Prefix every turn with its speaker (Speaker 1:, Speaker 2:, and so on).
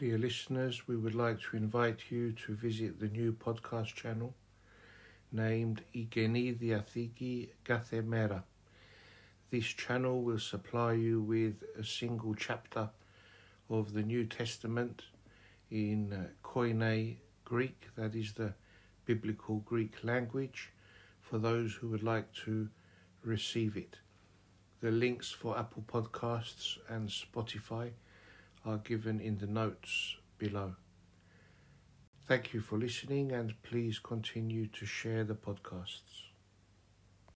Speaker 1: Dear listeners, we would like to invite you to visit the new podcast channel named Igeni Diathiki Gathemera. This channel will supply you with a single chapter of the New Testament in uh, Koine Greek, that is the biblical Greek language, for those who would like to receive it. The links for Apple Podcasts and Spotify are given in the notes below. Thank you for listening and please continue to share the podcasts.